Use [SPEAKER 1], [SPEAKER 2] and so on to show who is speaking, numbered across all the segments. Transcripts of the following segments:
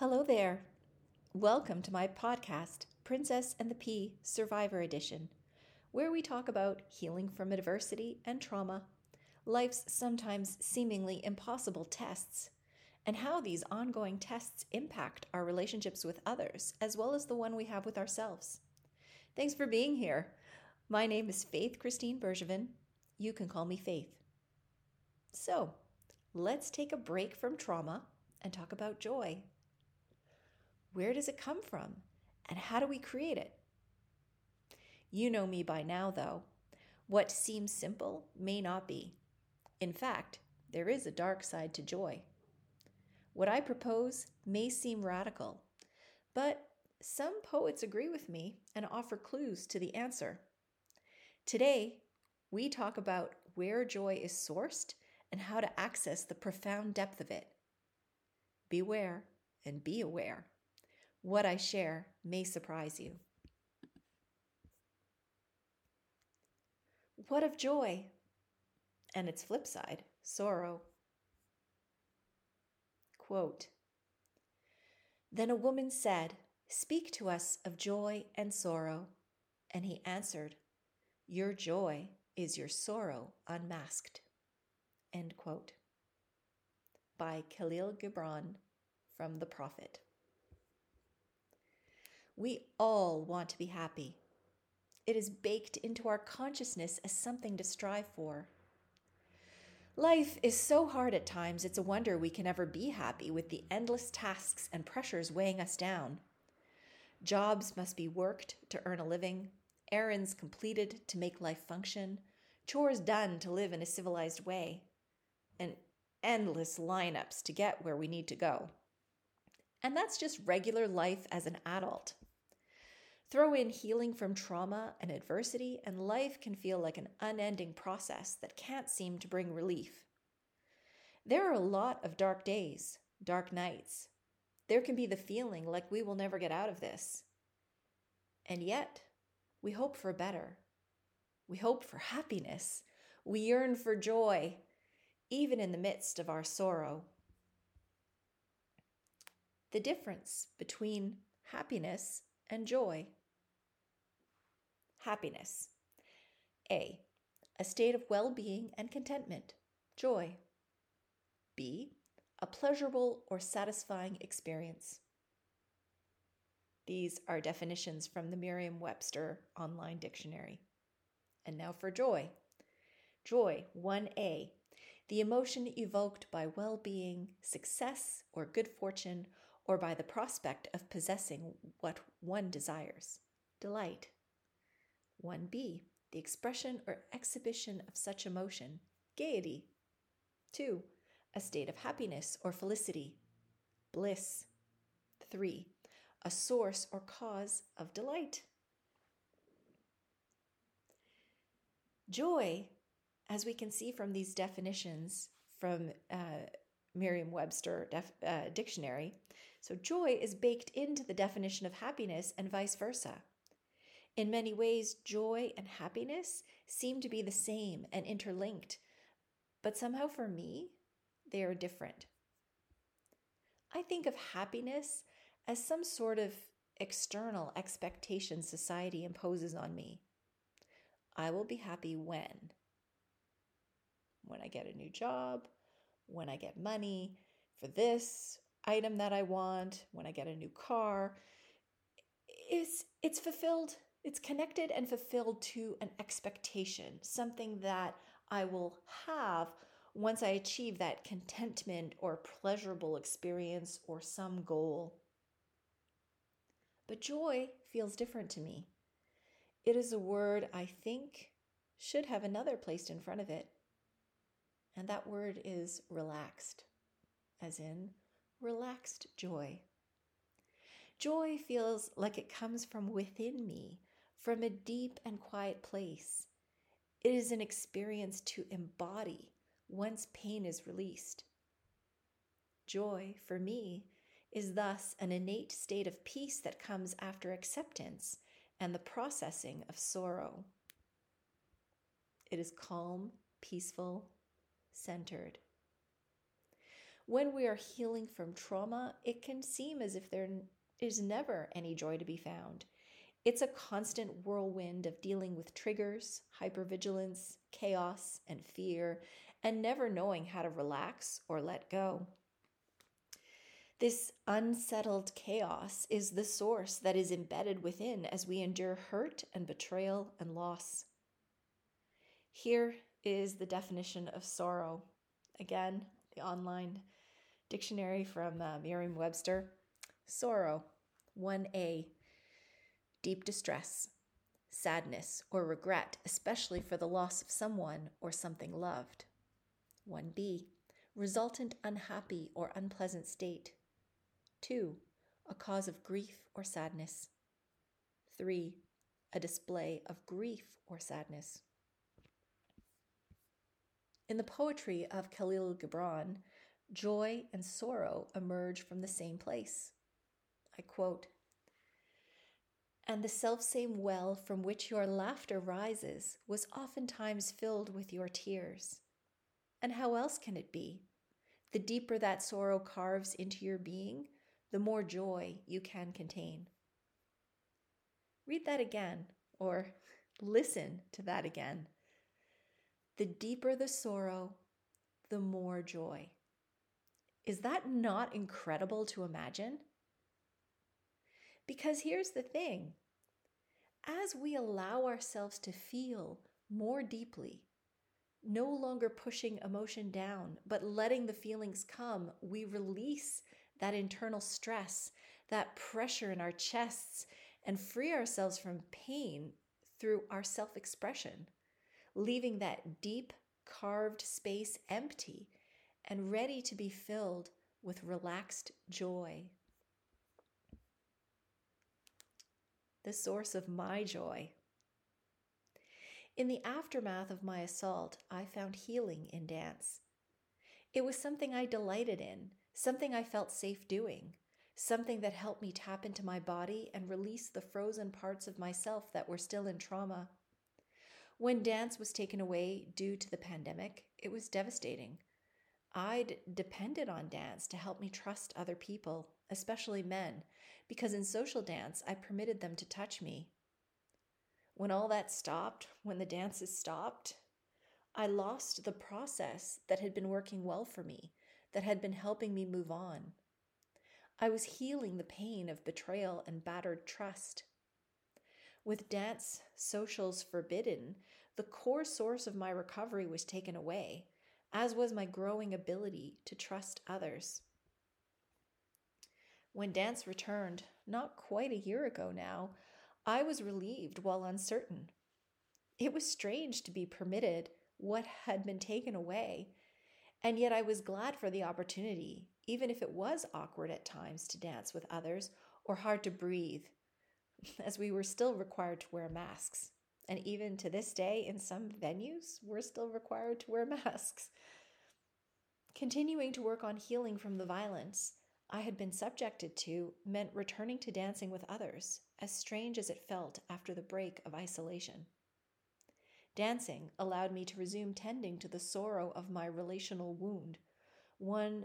[SPEAKER 1] Hello there. Welcome to my podcast, Princess and the Pea Survivor Edition, where we talk about healing from adversity and trauma, life's sometimes seemingly impossible tests, and how these ongoing tests impact our relationships with others, as well as the one we have with ourselves. Thanks for being here. My name is Faith Christine Bergevin. You can call me Faith. So, let's take a break from trauma and talk about joy. Where does it come from? And how do we create it? You know me by now, though. What seems simple may not be. In fact, there is a dark side to joy. What I propose may seem radical, but some poets agree with me and offer clues to the answer. Today, we talk about where joy is sourced and how to access the profound depth of it. Beware and be aware. What I share may surprise you. What of joy? And its flip side, sorrow. Quote Then a woman said, Speak to us of joy and sorrow. And he answered, Your joy is your sorrow unmasked. End quote. By Kahlil Gibran from The Prophet. We all want to be happy. It is baked into our consciousness as something to strive for. Life is so hard at times, it's a wonder we can ever be happy with the endless tasks and pressures weighing us down. Jobs must be worked to earn a living, errands completed to make life function, chores done to live in a civilized way, and endless lineups to get where we need to go. And that's just regular life as an adult. Throw in healing from trauma and adversity, and life can feel like an unending process that can't seem to bring relief. There are a lot of dark days, dark nights. There can be the feeling like we will never get out of this. And yet, we hope for better. We hope for happiness. We yearn for joy, even in the midst of our sorrow. The difference between happiness and joy. Happiness. A. A state of well being and contentment, joy. B. A pleasurable or satisfying experience. These are definitions from the Merriam Webster Online Dictionary. And now for joy. Joy, 1A. The emotion evoked by well being, success, or good fortune, or by the prospect of possessing what one desires. Delight. 1b, the expression or exhibition of such emotion, gaiety. 2. A state of happiness or felicity, bliss. 3. A source or cause of delight. Joy, as we can see from these definitions from uh, Merriam Webster def- uh, dictionary, so joy is baked into the definition of happiness and vice versa. In many ways, joy and happiness seem to be the same and interlinked, but somehow for me, they are different. I think of happiness as some sort of external expectation society imposes on me. I will be happy when? When I get a new job, when I get money for this item that I want, when I get a new car. It's, it's fulfilled it's connected and fulfilled to an expectation, something that I will have once I achieve that contentment or pleasurable experience or some goal. But joy feels different to me. It is a word I think should have another placed in front of it. And that word is relaxed, as in relaxed joy. Joy feels like it comes from within me, from a deep and quiet place. It is an experience to embody once pain is released. Joy, for me, is thus an innate state of peace that comes after acceptance and the processing of sorrow. It is calm, peaceful, centered. When we are healing from trauma, it can seem as if there is never any joy to be found. It's a constant whirlwind of dealing with triggers, hypervigilance, chaos, and fear, and never knowing how to relax or let go. This unsettled chaos is the source that is embedded within as we endure hurt and betrayal and loss. Here is the definition of sorrow. Again, the online dictionary from uh, Merriam Webster. Sorrow, 1a, deep distress, sadness, or regret, especially for the loss of someone or something loved. 1b, resultant unhappy or unpleasant state. 2. A cause of grief or sadness. 3. A display of grief or sadness. In the poetry of Kahlil Gibran, joy and sorrow emerge from the same place. I quote And the selfsame well from which your laughter rises was oftentimes filled with your tears. And how else can it be? The deeper that sorrow carves into your being, the more joy you can contain. Read that again, or listen to that again. The deeper the sorrow, the more joy. Is that not incredible to imagine? Because here's the thing as we allow ourselves to feel more deeply, no longer pushing emotion down, but letting the feelings come, we release that internal stress, that pressure in our chests, and free ourselves from pain through our self expression, leaving that deep, carved space empty and ready to be filled with relaxed joy. The source of my joy. In the aftermath of my assault, I found healing in dance. It was something I delighted in, something I felt safe doing, something that helped me tap into my body and release the frozen parts of myself that were still in trauma. When dance was taken away due to the pandemic, it was devastating. I'd depended on dance to help me trust other people, especially men, because in social dance I permitted them to touch me. When all that stopped, when the dances stopped, I lost the process that had been working well for me, that had been helping me move on. I was healing the pain of betrayal and battered trust. With dance socials forbidden, the core source of my recovery was taken away, as was my growing ability to trust others. When dance returned, not quite a year ago now, I was relieved while uncertain. It was strange to be permitted what had been taken away and yet I was glad for the opportunity, even if it was awkward at times to dance with others or hard to breathe, as we were still required to wear masks. And even to this day, in some venues, we're still required to wear masks. Continuing to work on healing from the violence I had been subjected to meant returning to dancing with others, as strange as it felt after the break of isolation. Dancing allowed me to resume tending to the sorrow of my relational wound, one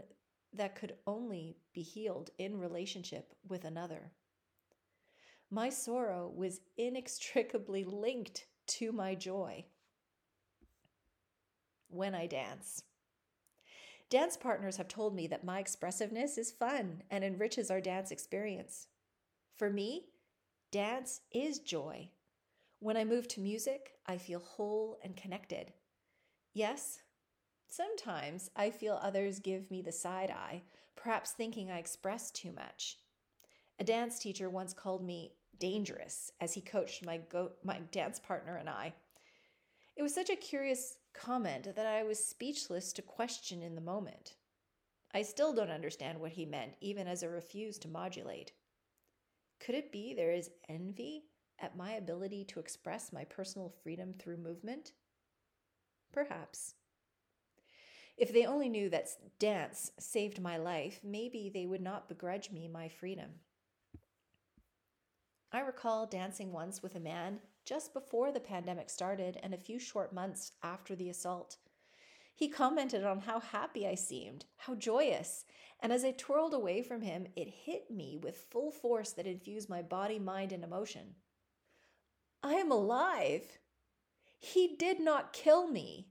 [SPEAKER 1] that could only be healed in relationship with another. My sorrow was inextricably linked to my joy when I dance. Dance partners have told me that my expressiveness is fun and enriches our dance experience. For me, dance is joy when I move to music, I feel whole and connected. Yes, sometimes I feel others give me the side eye, perhaps thinking I express too much. A dance teacher once called me dangerous as he coached my, go- my dance partner and I. It was such a curious comment that I was speechless to question in the moment. I still don't understand what he meant, even as I refuse to modulate. Could it be there is envy at my ability to express my personal freedom through movement? Perhaps. If they only knew that dance saved my life, maybe they would not begrudge me my freedom. I recall dancing once with a man just before the pandemic started and a few short months after the assault. He commented on how happy I seemed, how joyous, and as I twirled away from him, it hit me with full force that infused my body, mind, and emotion. I am alive. He did not kill me.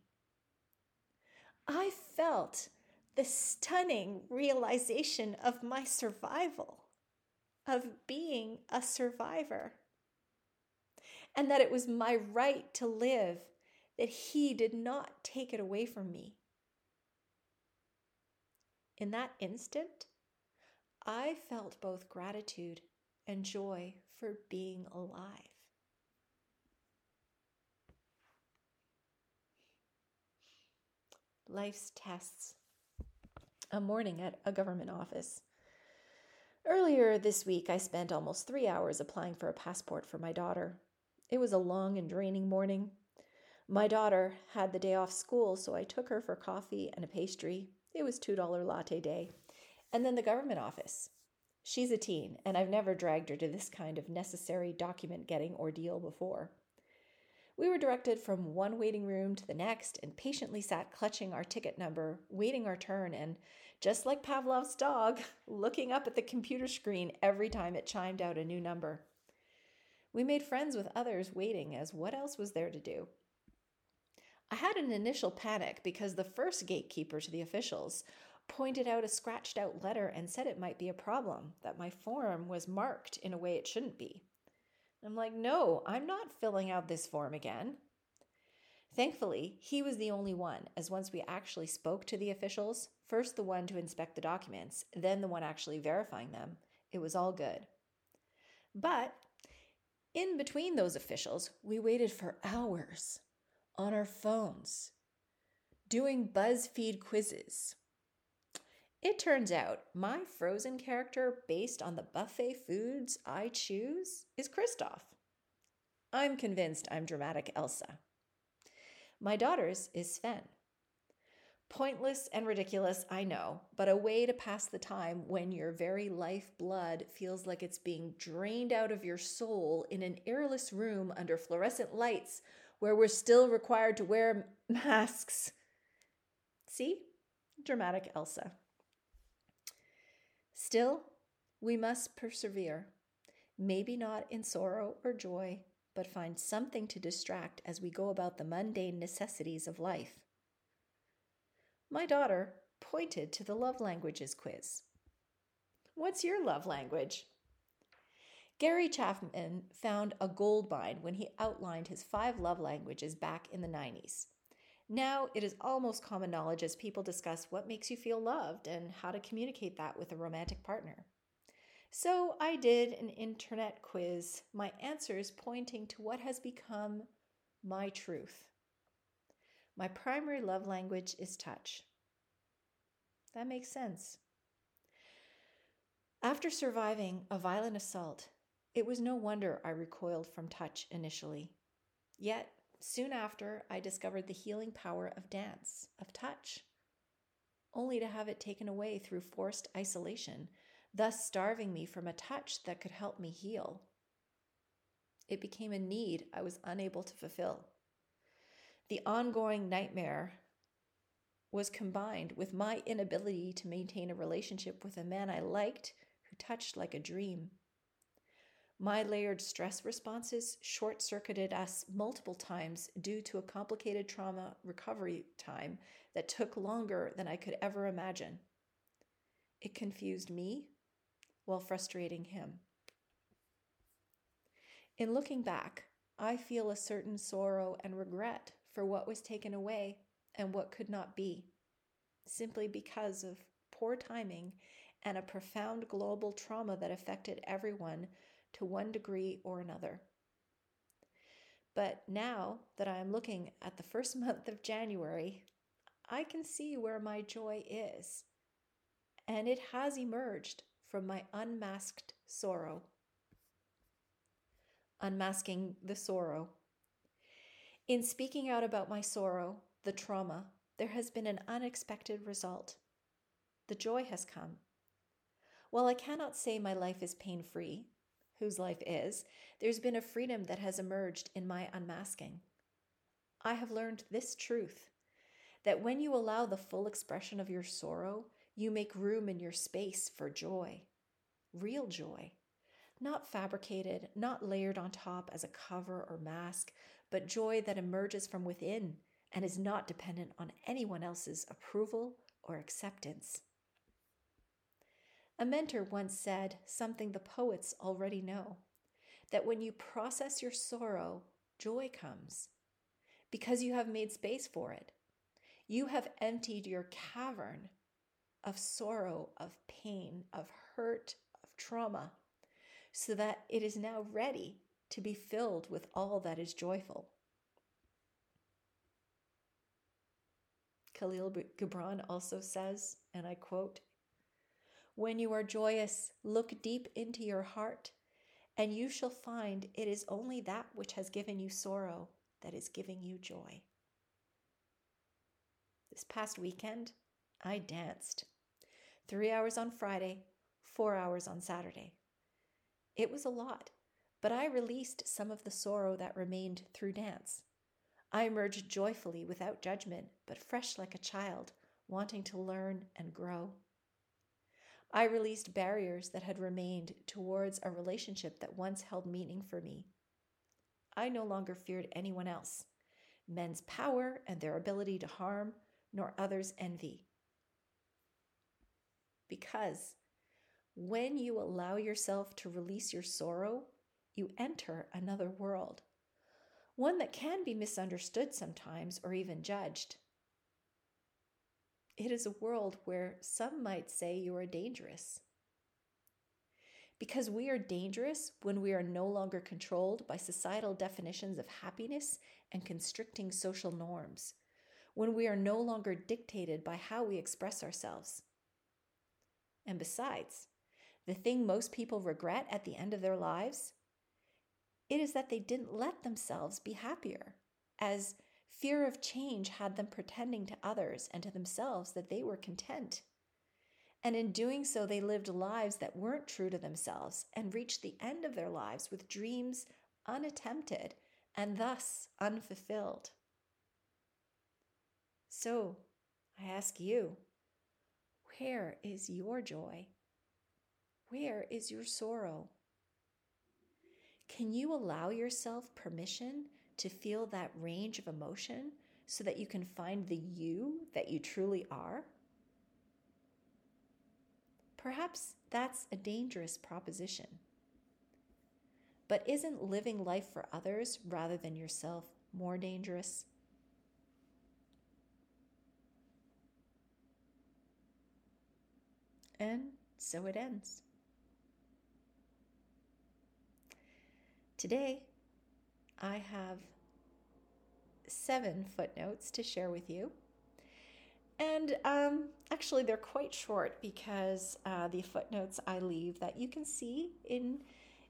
[SPEAKER 1] I felt the stunning realization of my survival, of being a survivor, and that it was my right to live, that He did not take it away from me. In that instant, I felt both gratitude and joy for being alive. Life's tests. A morning at a government office. Earlier this week, I spent almost three hours applying for a passport for my daughter. It was a long and draining morning. My daughter had the day off school, so I took her for coffee and a pastry. It was $2 latte day. And then the government office. She's a teen, and I've never dragged her to this kind of necessary document getting ordeal before. We were directed from one waiting room to the next and patiently sat clutching our ticket number, waiting our turn, and just like Pavlov's dog, looking up at the computer screen every time it chimed out a new number. We made friends with others waiting, as what else was there to do? I had an initial panic because the first gatekeeper to the officials pointed out a scratched out letter and said it might be a problem, that my form was marked in a way it shouldn't be. I'm like, no, I'm not filling out this form again. Thankfully, he was the only one, as once we actually spoke to the officials, first the one to inspect the documents, then the one actually verifying them, it was all good. But in between those officials, we waited for hours on our phones, doing BuzzFeed quizzes. It turns out my frozen character, based on the buffet foods I choose, is Kristoff. I'm convinced I'm dramatic Elsa. My daughter's is Sven. Pointless and ridiculous, I know, but a way to pass the time when your very life blood feels like it's being drained out of your soul in an airless room under fluorescent lights where we're still required to wear masks. See? Dramatic Elsa. Still, we must persevere, maybe not in sorrow or joy, but find something to distract as we go about the mundane necessities of life. My daughter pointed to the love languages quiz. What's your love language? Gary Chapman found a gold mine when he outlined his five love languages back in the 90s. Now it is almost common knowledge as people discuss what makes you feel loved and how to communicate that with a romantic partner. So I did an internet quiz, my answers pointing to what has become my truth. My primary love language is touch. That makes sense. After surviving a violent assault, it was no wonder I recoiled from touch initially. Yet, soon after, I discovered the healing power of dance, of touch, only to have it taken away through forced isolation, thus starving me from a touch that could help me heal. It became a need I was unable to fulfill. The ongoing nightmare was combined with my inability to maintain a relationship with a man I liked who touched like a dream. My layered stress responses short circuited us multiple times due to a complicated trauma recovery time that took longer than I could ever imagine. It confused me while frustrating him. In looking back, I feel a certain sorrow and regret for what was taken away and what could not be, simply because of poor timing and a profound global trauma that affected everyone to one degree or another. But now that I am looking at the first month of January, I can see where my joy is. And it has emerged from my unmasked sorrow. Unmasking the sorrow. In speaking out about my sorrow, the trauma, there has been an unexpected result. The joy has come. While I cannot say my life is pain free, whose life is, there's been a freedom that has emerged in my unmasking. I have learned this truth that when you allow the full expression of your sorrow, you make room in your space for joy, real joy, not fabricated, not layered on top as a cover or mask, but joy that emerges from within and is not dependent on anyone else's approval or acceptance. A mentor once said something the poets already know that when you process your sorrow, joy comes because you have made space for it. You have emptied your cavern of sorrow, of pain, of hurt, of trauma, so that it is now ready to be filled with all that is joyful. Kahlil Gibran also says, and I quote, When you are joyous, look deep into your heart, and you shall find it is only that which has given you sorrow that is giving you joy. This past weekend, I danced. Three hours on Friday, four hours on Saturday. It was a lot, but I released some of the sorrow that remained through dance. I emerged joyfully without judgment, but fresh like a child, wanting to learn and grow. I released barriers that had remained towards a relationship that once held meaning for me. I no longer feared anyone else, men's power and their ability to harm, nor others' envy. Because when you allow yourself to release your sorrow, you enter another world one that can be misunderstood sometimes or even judged. It is a world where some might say you are dangerous. Because we are dangerous when we are no longer controlled by societal definitions of happiness and constricting social norms, when we are no longer dictated by how we express ourselves. And besides, the thing most people regret at the end of their lives it is that they didn't let themselves be happier, as fear of change had them pretending to others and to themselves that they were content. And in doing so, they lived lives that weren't true to themselves and reached the end of their lives with dreams unattempted and thus unfulfilled. So, I ask you, where is your joy? Where is your sorrow? Can you allow yourself permission to feel that range of emotion so that you can find the you that you truly are? Perhaps that's a dangerous proposition. But isn't living life for others rather than yourself more dangerous? And so it ends. Today, I have seven footnotes to share with you. And um, actually, they're quite short because uh, the footnotes I leave that you can see in,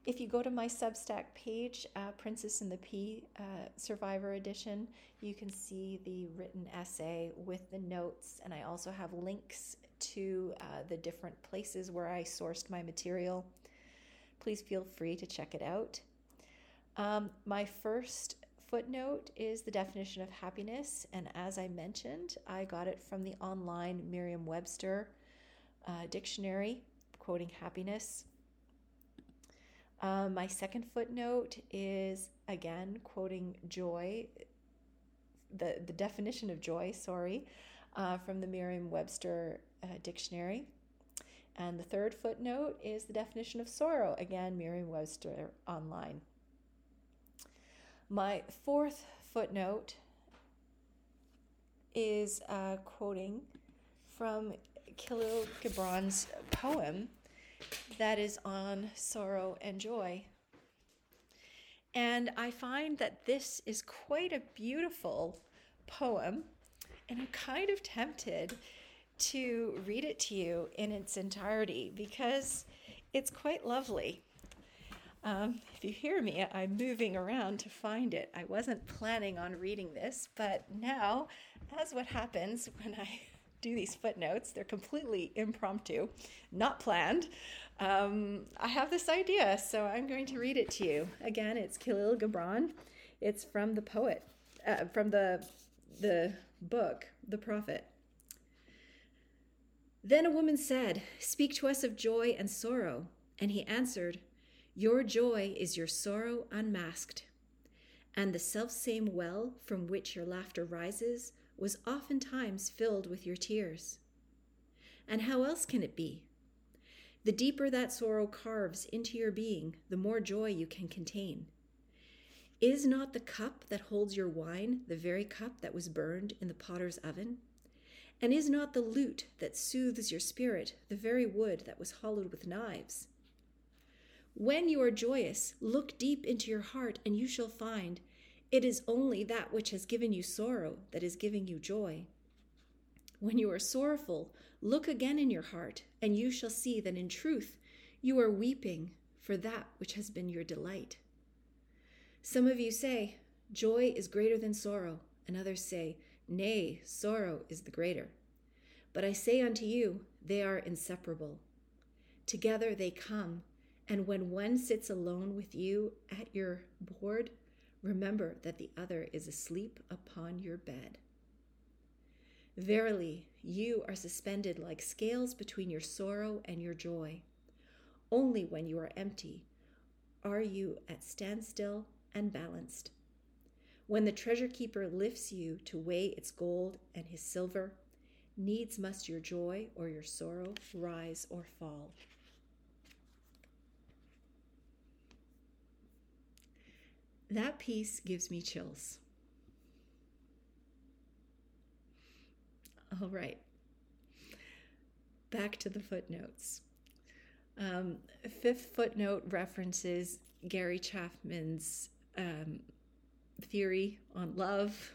[SPEAKER 1] if you go to my Substack page, uh, Princess and the Pea uh, Survivor Edition, you can see the written essay with the notes. And I also have links to uh, the different places where I sourced my material. Please feel free to check it out. Um, my first footnote is the definition of happiness, and as I mentioned, I got it from the online Merriam Webster uh, dictionary, quoting happiness. Um, my second footnote is again quoting joy, the, the definition of joy, sorry, uh, from the Merriam Webster uh, dictionary. And the third footnote is the definition of sorrow, again, Merriam Webster online. My fourth footnote is uh, quoting from Kahlil Gibran's poem that is on sorrow and joy. And I find that this is quite a beautiful poem, and I'm kind of tempted to read it to you in its entirety because it's quite lovely. Um, if you hear me, I'm moving around to find it. I wasn't planning on reading this, but now, as what happens when I do these footnotes, they're completely impromptu, not planned. Um, I have this idea, so I'm going to read it to you. Again, it's Kahlil Gibran. It's from the poet, uh, from the the book, The Prophet. Then a woman said, Speak to us of joy and sorrow. And he answered, Your joy is your sorrow unmasked. And the selfsame well from which your laughter rises was oftentimes filled with your tears. And how else can it be? The deeper that sorrow carves into your being, the more joy you can contain. Is not the cup that holds your wine the very cup that was burned in the potter's oven? And is not the lute that soothes your spirit the very wood that was hollowed with knives? When you are joyous, look deep into your heart, and you shall find it is only that which has given you sorrow that is giving you joy. When you are sorrowful, look again in your heart, and you shall see that in truth you are weeping for that which has been your delight. Some of you say, Joy is greater than sorrow, and others say, Nay, sorrow is the greater. But I say unto you, they are inseparable. Together they come, and when one sits alone with you at your board, remember that the other is asleep upon your bed. Verily, you are suspended like scales between your sorrow and your joy. Only when you are empty are you at standstill and balanced. When the treasure keeper lifts you to weigh its gold and his silver, needs must your joy or your sorrow rise or fall. That piece gives me chills. All right. Back to the footnotes. Um, fifth footnote references Gary Chapman's um, theory on love.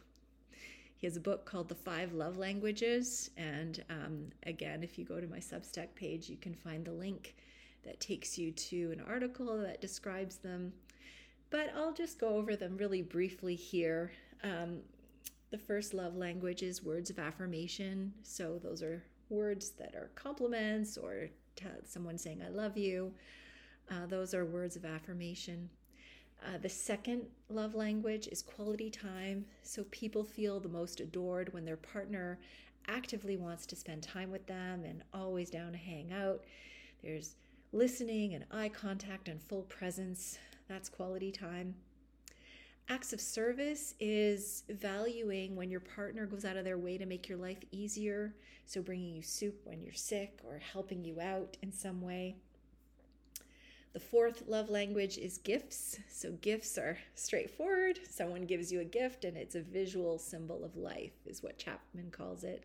[SPEAKER 1] He has a book called The Five Love Languages. And um, again, if you go to my Substack page, you can find the link that takes you to an article that describes them. But I'll just go over them really briefly here. Um, the first love language is words of affirmation. So those are words that are compliments or someone saying, I love you. Uh, those are words of affirmation. Uh, the second love language is quality time. So people feel the most adored when their partner actively wants to spend time with them and always down to hang out. There's listening and eye contact and full presence. That's quality time. Acts of service is valuing when your partner goes out of their way to make your life easier. So, bringing you soup when you're sick or helping you out in some way. The fourth love language is gifts. So, gifts are straightforward. Someone gives you a gift and it's a visual symbol of life, is what Chapman calls it.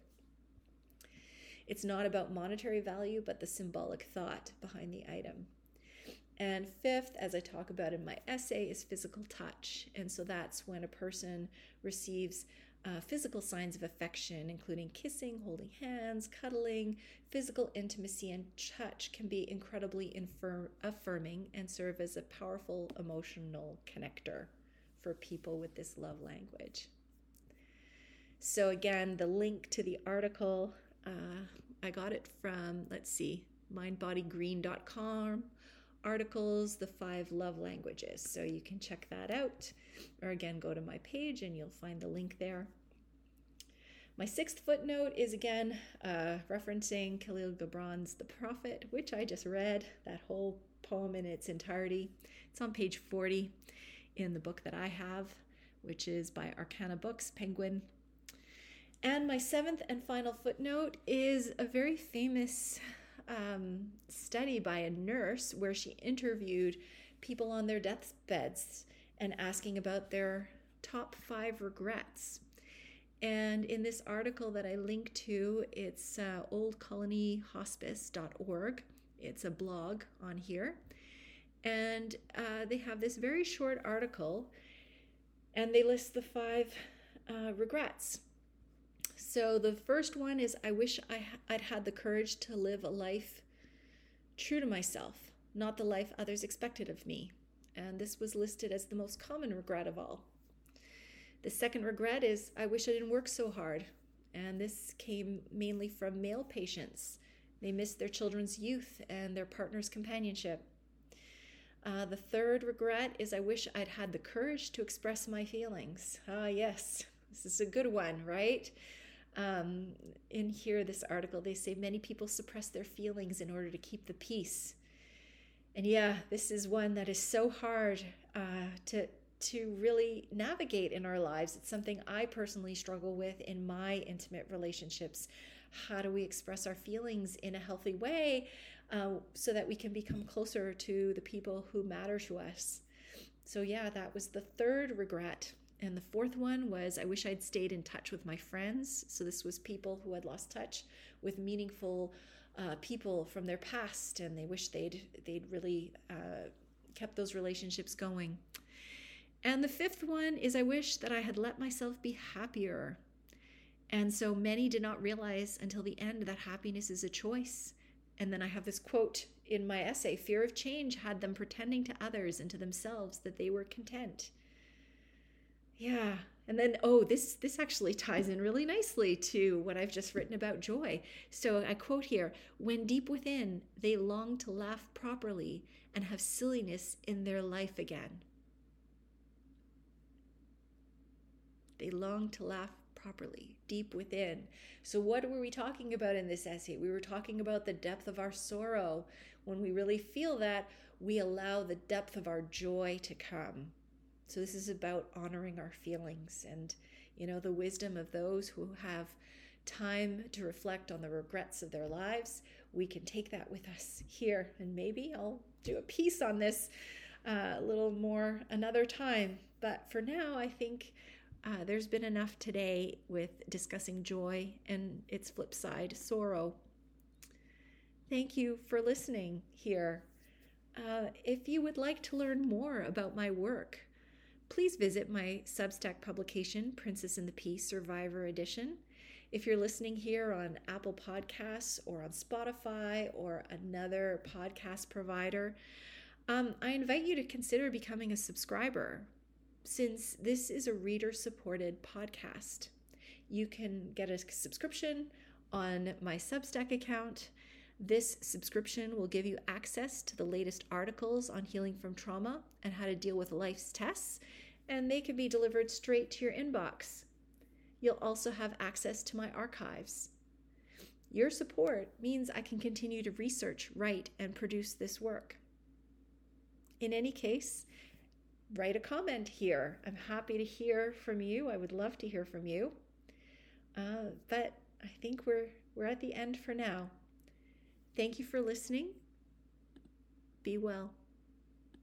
[SPEAKER 1] It's not about monetary value, but the symbolic thought behind the item. And fifth, as I talk about in my essay, is physical touch. And so that's when a person receives uh, physical signs of affection, including kissing, holding hands, cuddling. Physical intimacy and touch can be incredibly infirm- affirming and serve as a powerful emotional connector for people with this love language. So, again, the link to the article, uh, I got it from, let's see, mindbodygreen.com articles, the five love languages. So you can check that out. Or again, go to my page and you'll find the link there. My sixth footnote is again uh, referencing Kahlil Gibran's The Prophet, which I just read, that whole poem in its entirety. It's on page 40 in the book that I have, which is by Arkana Books, Penguin. And my seventh and final footnote is a very famous um, study by a nurse where she interviewed people on their deathbeds and asking about their top five regrets. And in this article that I link to, it's uh, oldcolonyhospice.org. It's a blog on here. And uh, they have this very short article and they list the five uh, regrets. So the first one is I wish I, I'd had the courage to live a life true to myself, not the life others expected of me. And this was listed as the most common regret of all. The second regret is I wish I didn't work so hard. And this came mainly from male patients. They missed their children's youth and their partner's companionship. Uh, the third regret is I wish I'd had the courage to express my feelings. Ah, yes, This is a good one, right? Um, in here, this article, they say many people suppress their feelings in order to keep the peace. And yeah, this is one that is so hard uh, to to really navigate in our lives. It's something I personally struggle with in my intimate relationships. How do we express our feelings in a healthy way uh, so that we can become closer to the people who matter to us? So, yeah, that was the third regret. And the fourth one was I wish I'd stayed in touch with my friends. So, this was people who had lost touch with meaningful uh, people from their past, and they wish they'd, they'd really uh, kept those relationships going. And the fifth one is I wish that I had let myself be happier. And so many did not realize until the end that happiness is a choice. And then I have this quote in my essay fear of change had them pretending to others and to themselves that they were content. Yeah. And then oh this this actually ties in really nicely to what I've just written about joy. So I quote here, when deep within they long to laugh properly and have silliness in their life again. They long to laugh properly, deep within. So, what were we talking about in this essay? We were talking about the depth of our sorrow. When we really feel that, we allow the depth of our joy to come. So, this is about honoring our feelings and, you know, the wisdom of those who have time to reflect on the regrets of their lives. We can take that with us here, and maybe I'll do a piece on this uh, a little more another time. But for now, I think uh, there's been enough today with discussing joy and its flip side, sorrow. Thank you for listening here. Uh, if you would like to learn more about my work, please visit my Substack publication, Princess in the Pea Survivor Edition. If you're listening here on Apple Podcasts or on Spotify or another podcast provider, um, I invite you to consider becoming a subscriber since this is a reader supported podcast. You can get a subscription on my Substack account. This subscription will give you access to the latest articles on healing from trauma and how to deal with life's tests, and they can be delivered straight to your inbox. You'll also have access to my archives. Your support means I can continue to research, write, and produce this work. In any case, write a comment here. I'm happy to hear from you. I would love to hear from you. Uh, but I think we're we're at the end for now. Thank you for listening. Be well.